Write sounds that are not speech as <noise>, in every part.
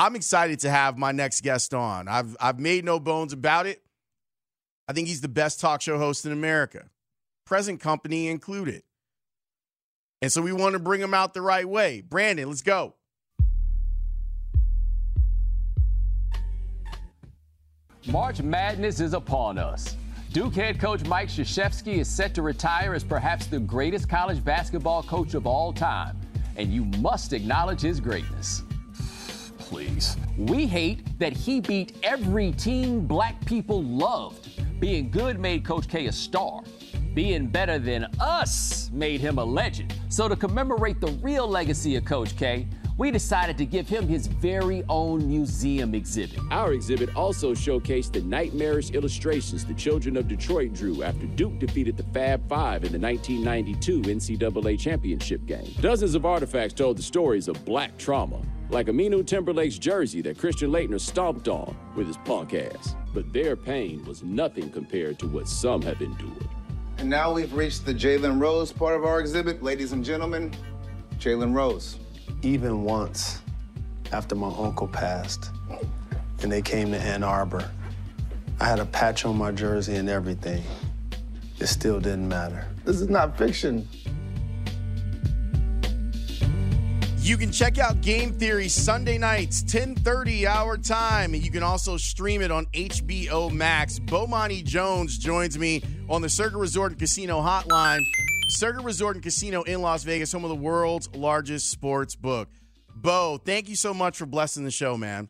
I'm excited to have my next guest on. I've I've made no bones about it. I think he's the best talk show host in America, present company included. And so we want to bring him out the right way. Brandon, let's go. March Madness is upon us. Duke head coach Mike Krzyzewski is set to retire as perhaps the greatest college basketball coach of all time, and you must acknowledge his greatness. Please. We hate that he beat every team black people loved. Being good made Coach K a star. Being better than us made him a legend. So, to commemorate the real legacy of Coach K, we decided to give him his very own museum exhibit. Our exhibit also showcased the nightmarish illustrations the children of Detroit drew after Duke defeated the Fab Five in the 1992 NCAA championship game. Dozens of artifacts told the stories of black trauma, like Aminu Timberlake's jersey that Christian Laettner stomped on with his punk ass. But their pain was nothing compared to what some have endured. And now we've reached the Jalen Rose part of our exhibit. Ladies and gentlemen, Jalen Rose. Even once, after my uncle passed, and they came to Ann Arbor, I had a patch on my jersey and everything. It still didn't matter. This is not fiction. You can check out Game Theory Sunday nights, 10:30 our time, and you can also stream it on HBO Max. Bomani Jones joins me on the Circa Resort and Casino Hotline. Circa Resort and Casino in Las Vegas, home of the world's largest sports book. Bo, thank you so much for blessing the show, man.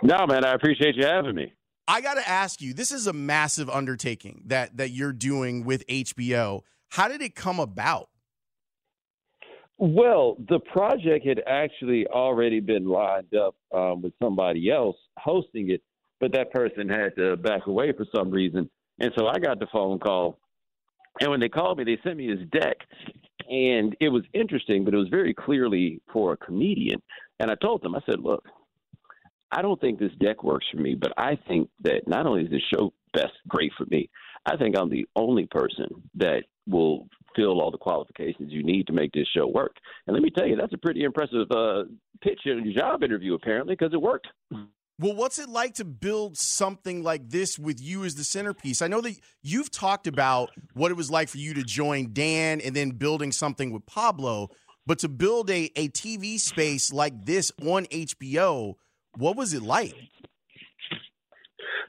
No, man, I appreciate you having me. I got to ask you, this is a massive undertaking that that you're doing with HBO. How did it come about? Well, the project had actually already been lined up um, with somebody else hosting it, but that person had to back away for some reason. And so I got the phone call. And when they called me, they sent me his deck. And it was interesting, but it was very clearly for a comedian. And I told them, I said, look, I don't think this deck works for me, but I think that not only is this show best great for me, I think I'm the only person that will fill all the qualifications you need to make this show work. And let me tell you, that's a pretty impressive uh, pitch in your job interview, apparently, because it worked. Well, what's it like to build something like this with you as the centerpiece? I know that you've talked about what it was like for you to join Dan and then building something with Pablo, but to build a, a TV space like this on HBO, what was it like?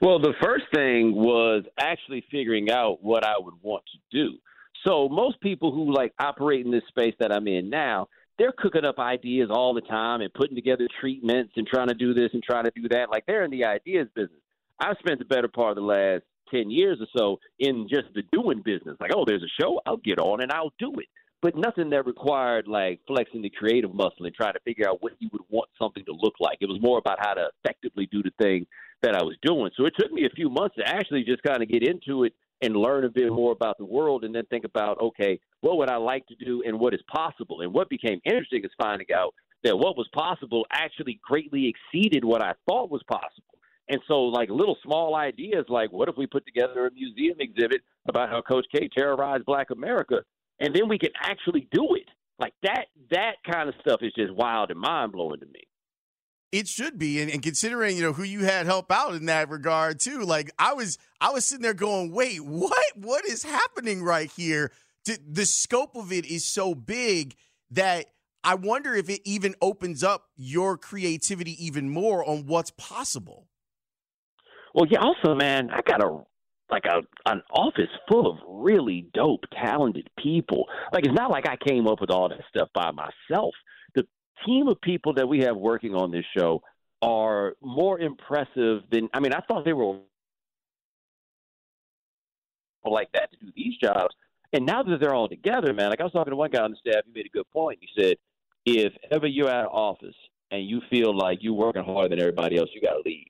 Well, the first thing was actually figuring out what I would want to do. So most people who like operate in this space that I'm in now, they're cooking up ideas all the time and putting together treatments and trying to do this and trying to do that. Like they're in the ideas business. I've spent the better part of the last ten years or so in just the doing business. Like, oh, there's a show, I'll get on and I'll do it. But nothing that required like flexing the creative muscle and trying to figure out what you would want something to look like. It was more about how to effectively do the thing that I was doing. So it took me a few months to actually just kind of get into it and learn a bit more about the world and then think about, okay, what would I like to do and what is possible? And what became interesting is finding out that what was possible actually greatly exceeded what I thought was possible. And so, like little small ideas, like what if we put together a museum exhibit about how Coach K terrorized Black America, and then we can actually do it. Like that, that kind of stuff is just wild and mind blowing to me. It should be, and, and, considering you know who you had help out in that regard too. Like I was, I was sitting there going, "Wait, what? What is happening right here?" The, the scope of it is so big that I wonder if it even opens up your creativity even more on what's possible. Well, yeah. Also, man, I got a like a an office full of really dope, talented people. Like it's not like I came up with all that stuff by myself. Team of people that we have working on this show are more impressive than I mean, I thought they were like that to do these jobs. And now that they're all together, man, like I was talking to one guy on the staff, he made a good point. He said, if ever you're at an office and you feel like you're working harder than everybody else, you got to leave.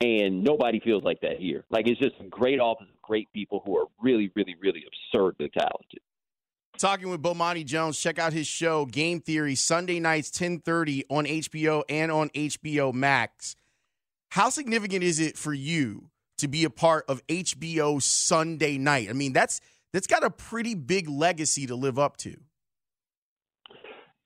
And nobody feels like that here. Like it's just a great office of great people who are really, really, really absurdly talented. Talking with Bomani Jones. Check out his show Game Theory Sunday nights 10:30 on HBO and on HBO Max. How significant is it for you to be a part of HBO Sunday night? I mean, that's that's got a pretty big legacy to live up to.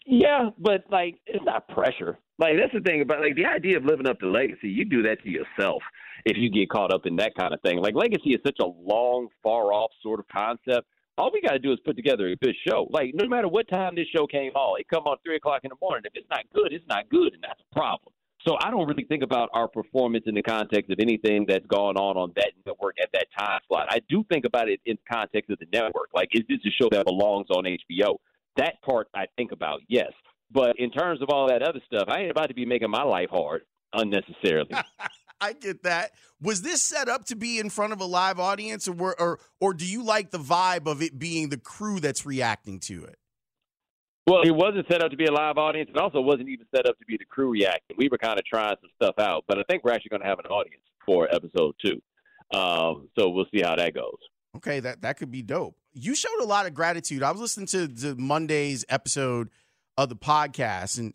Yeah, but like it's not pressure. Like that's the thing about like the idea of living up to legacy. You do that to yourself if you get caught up in that kind of thing. Like legacy is such a long, far off sort of concept. All we got to do is put together a good show. Like no matter what time this show came on, it come on three o'clock in the morning. If it's not good, it's not good, and that's a problem. So I don't really think about our performance in the context of anything that's gone on on that network at that time slot. I do think about it in the context of the network. Like, is this a show that belongs on HBO? That part I think about, yes. But in terms of all that other stuff, I ain't about to be making my life hard unnecessarily. <laughs> I get that. Was this set up to be in front of a live audience, or were, or or do you like the vibe of it being the crew that's reacting to it? Well, it wasn't set up to be a live audience. It also wasn't even set up to be the crew reacting. We were kind of trying some stuff out, but I think we're actually going to have an audience for episode two. Um, so we'll see how that goes. Okay, that that could be dope. You showed a lot of gratitude. I was listening to, to Monday's episode of the podcast, and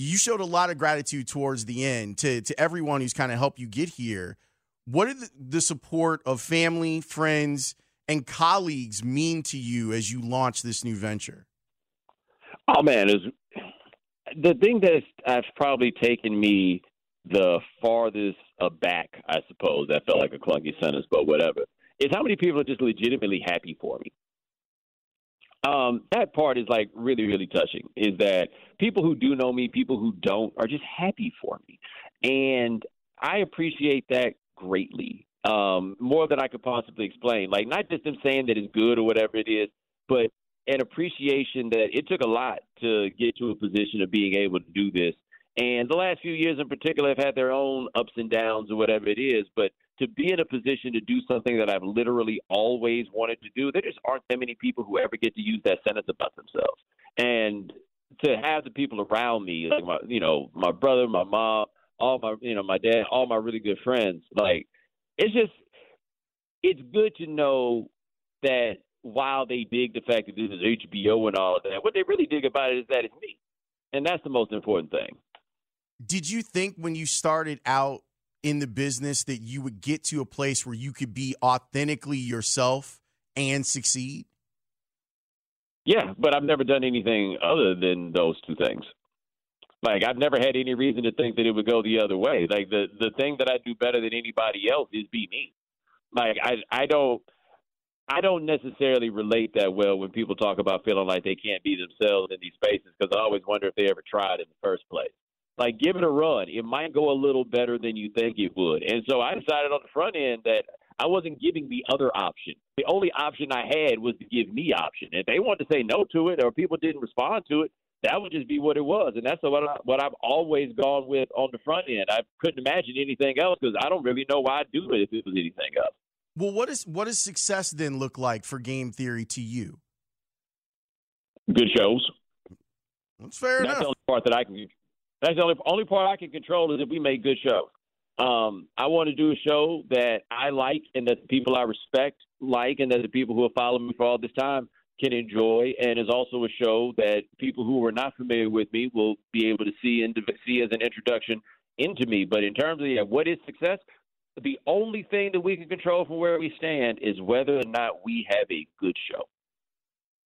you showed a lot of gratitude towards the end to to everyone who's kind of helped you get here. What did the, support of family, friends, and colleagues mean to you as you launch this new venture? Oh man, is the thing that has probably taken me the farthest back, I suppose. That felt like a clunky sentence, but whatever. Is how many people are just legitimately happy for me. Um, that part is like really, really touching. Is that people who do know me, people who don't, are just happy for me, and I appreciate that greatly. Um, more than I could possibly explain. Like not just them saying that it's good or whatever it is, but an appreciation that it took a lot to get to a position of being able to do this. And the last few years in particular have had their own ups and downs or whatever it is, but to be in a position to do something that I've literally always wanted to do, there just aren't that many people who ever get to use that sentence about themselves. And to have the people around me, like my, you know, my brother, my mom, all my, you know, my dad, all my really good friends, like it's just, it's good to know that while they dig the fact that this is HBO and all of that, what they really dig about it is that it's me. And that's the most important thing. Did you think when you started out in the business that you would get to a place where you could be authentically yourself and succeed? Yeah, but I've never done anything other than those two things. Like I've never had any reason to think that it would go the other way. Like the the thing that I do better than anybody else is be me. Like I I don't I don't necessarily relate that well when people talk about feeling like they can't be themselves in these spaces because I always wonder if they ever tried in the first place. Like, give it a run. It might go a little better than you think it would. And so I decided on the front end that I wasn't giving the other option. The only option I had was to give me option. If they wanted to say no to it or people didn't respond to it, that would just be what it was. And that's what, I, what I've always gone with on the front end. I couldn't imagine anything else because I don't really know why I'd do it if it was anything else. Well, what is what does success then look like for game theory to you? Good shows. That's fair that's enough. the only part that I can. That's the only only part I can control is if we make good shows. Um, I want to do a show that I like and that the people I respect like, and that the people who have followed me for all this time can enjoy, and is also a show that people who are not familiar with me will be able to see and see as an introduction into me. But in terms of yeah, what is success, the only thing that we can control from where we stand is whether or not we have a good show.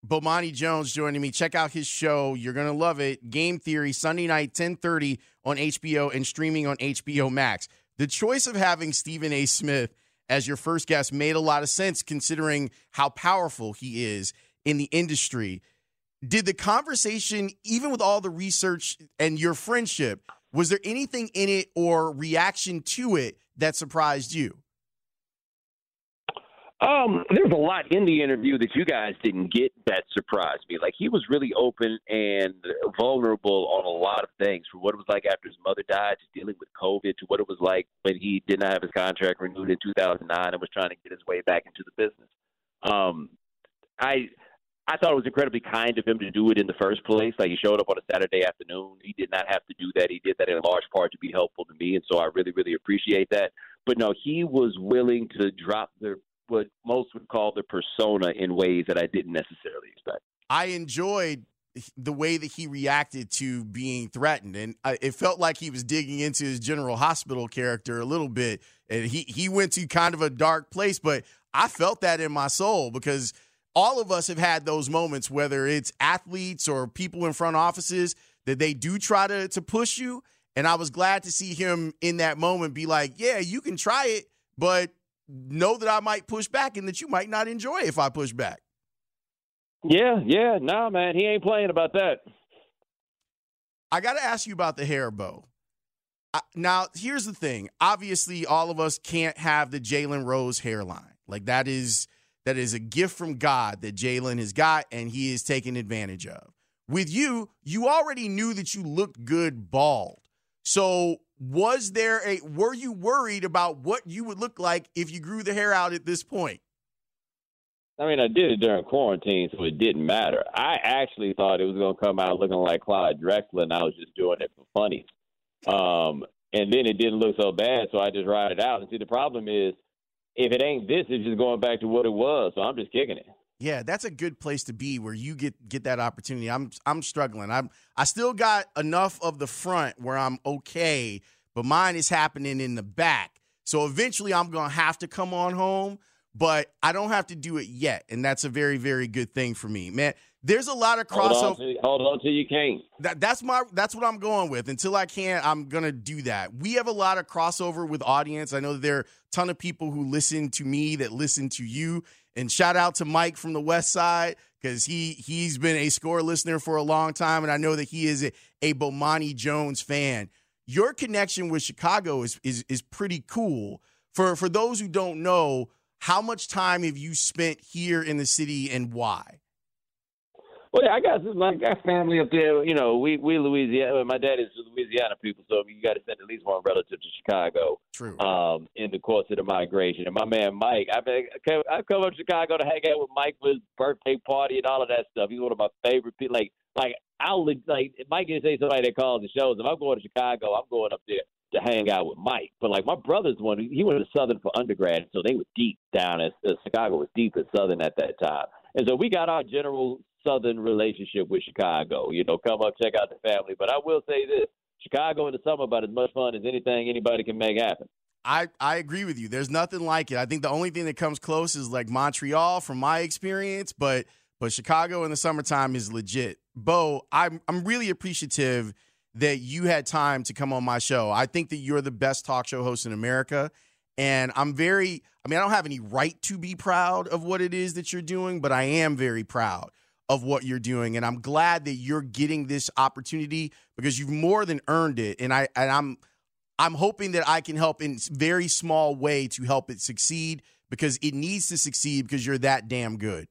Bomani Jones joining me. Check out his show. You're gonna love it. Game Theory, Sunday night, 10:30 on HBO and streaming on HBO Max. The choice of having Stephen A. Smith as your first guest made a lot of sense considering how powerful he is in the industry. Did the conversation, even with all the research and your friendship, was there anything in it or reaction to it that surprised you? Um, there was a lot in the interview that you guys didn't get that surprised me. Like he was really open and vulnerable on a lot of things, from what it was like after his mother died to dealing with COVID to what it was like when he did not have his contract renewed in 2009 and was trying to get his way back into the business. Um, I I thought it was incredibly kind of him to do it in the first place. Like he showed up on a Saturday afternoon. He did not have to do that. He did that in large part to be helpful to me, and so I really, really appreciate that. But no, he was willing to drop the what most would call the persona in ways that I didn't necessarily expect. I enjoyed the way that he reacted to being threatened, and I, it felt like he was digging into his General Hospital character a little bit, and he he went to kind of a dark place. But I felt that in my soul because all of us have had those moments, whether it's athletes or people in front offices, that they do try to to push you. And I was glad to see him in that moment be like, "Yeah, you can try it, but." Know that I might push back and that you might not enjoy if I push back. Yeah, yeah, nah, man, he ain't playing about that. I got to ask you about the hair bow. now, here's the thing. Obviously, all of us can't have the Jalen Rose hairline. Like that is that is a gift from God that Jalen has got, and he is taking advantage of. With you, you already knew that you looked good bald. So was there a were you worried about what you would look like if you grew the hair out at this point? I mean, I did it during quarantine, so it didn't matter. I actually thought it was going to come out looking like Clyde Drexler, and I was just doing it for funny. Um, and then it didn't look so bad, so I just ride it out. And see, the problem is, if it ain't this, it's just going back to what it was. So I'm just kicking it. Yeah, that's a good place to be where you get get that opportunity. I'm I'm struggling. I'm I still got enough of the front where I'm okay, but mine is happening in the back. So eventually I'm going to have to come on home, but I don't have to do it yet, and that's a very very good thing for me. Man, there's a lot of crossover. Hold on, hold on till you can't. That, that's my that's what I'm going with. Until I can't, I'm gonna do that. We have a lot of crossover with audience. I know there are a ton of people who listen to me that listen to you. And shout out to Mike from the West Side because he he's been a score listener for a long time, and I know that he is a, a Bomani Jones fan. Your connection with Chicago is is is pretty cool. For for those who don't know, how much time have you spent here in the city and why? Well, yeah, I got this like got family up there. You know, we we Louisiana. My dad is Louisiana people, so you got to send at least one relative to Chicago. True. Um, in the course of the migration, and my man Mike, I been, I come up to Chicago to hang out with Mike for his birthday party and all of that stuff. He's one of my favorite people. Like like I'll like Mike can say somebody that calls the shows. If I'm going to Chicago, I'm going up there to hang out with Mike. But like my brother's one, he went to Southern for undergrad, so they were deep down as uh, Chicago was deep in Southern at that time. And so we got our general southern relationship with Chicago. You know, come up, check out the family. But I will say this Chicago in the summer about as much fun as anything anybody can make happen. I, I agree with you. There's nothing like it. I think the only thing that comes close is like Montreal from my experience, but but Chicago in the summertime is legit. Bo, I'm I'm really appreciative that you had time to come on my show. I think that you're the best talk show host in America. And I'm very, I mean, I don't have any right to be proud of what it is that you're doing, but I am very proud of what you're doing and I'm glad that you're getting this opportunity because you've more than earned it and I and I'm I'm hoping that I can help in very small way to help it succeed because it needs to succeed because you're that damn good.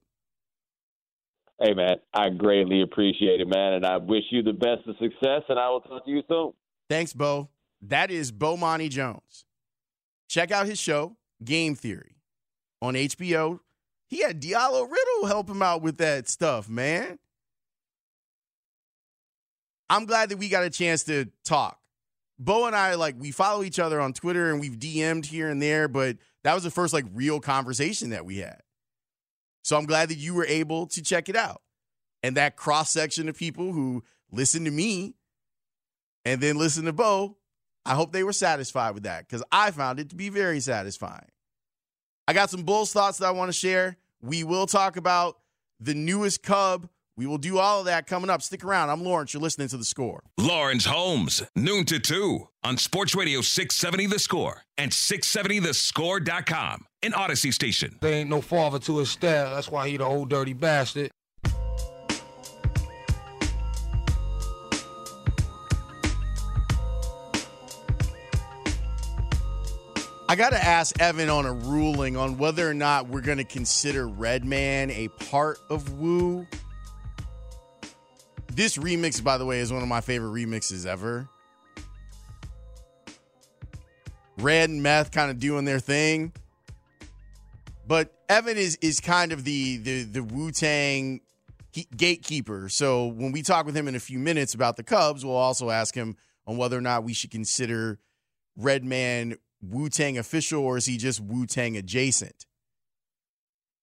Hey man, I greatly appreciate it, man, and I wish you the best of success and I will talk to you soon. Thanks, Bo. That is Bomani Jones. Check out his show, Game Theory, on HBO he had Diallo Riddle help him out with that stuff, man. I'm glad that we got a chance to talk. Bo and I, like, we follow each other on Twitter and we've DM'd here and there, but that was the first, like, real conversation that we had. So I'm glad that you were able to check it out. And that cross section of people who listen to me and then listen to Bo, I hope they were satisfied with that because I found it to be very satisfying. I got some Bulls thoughts that I want to share. We will talk about the newest Cub. We will do all of that coming up. Stick around. I'm Lawrence. You're listening to The Score. Lawrence Holmes, noon to 2 on Sports Radio 670 The Score and 670thescore.com, an Audacy station. There ain't no father to his style. That's why he the old dirty bastard. I got to ask Evan on a ruling on whether or not we're going to consider Redman a part of Wu. This remix, by the way, is one of my favorite remixes ever. Red and Meth kind of doing their thing. But Evan is is kind of the the the Wu Tang gatekeeper. So when we talk with him in a few minutes about the Cubs, we'll also ask him on whether or not we should consider Redman Wu Tang official or is he just Wu Tang adjacent?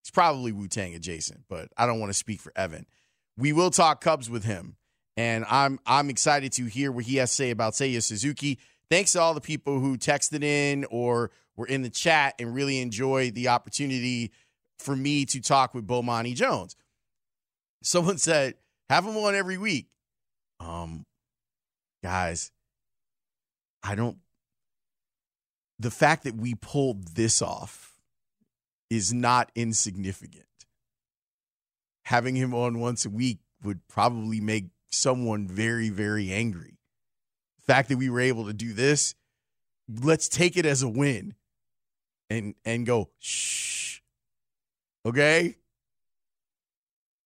He's probably Wu Tang adjacent, but I don't want to speak for Evan. We will talk Cubs with him, and I'm I'm excited to hear what he has to say about Seiya Suzuki. Thanks to all the people who texted in or were in the chat and really enjoyed the opportunity for me to talk with Bomani Jones. Someone said, have him on every week. Um, guys, I don't. The fact that we pulled this off is not insignificant. Having him on once a week would probably make someone very, very angry. The fact that we were able to do this, let's take it as a win and and go shh. Okay?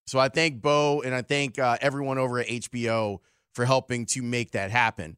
So I thank Bo and I thank uh, everyone over at HBO for helping to make that happen.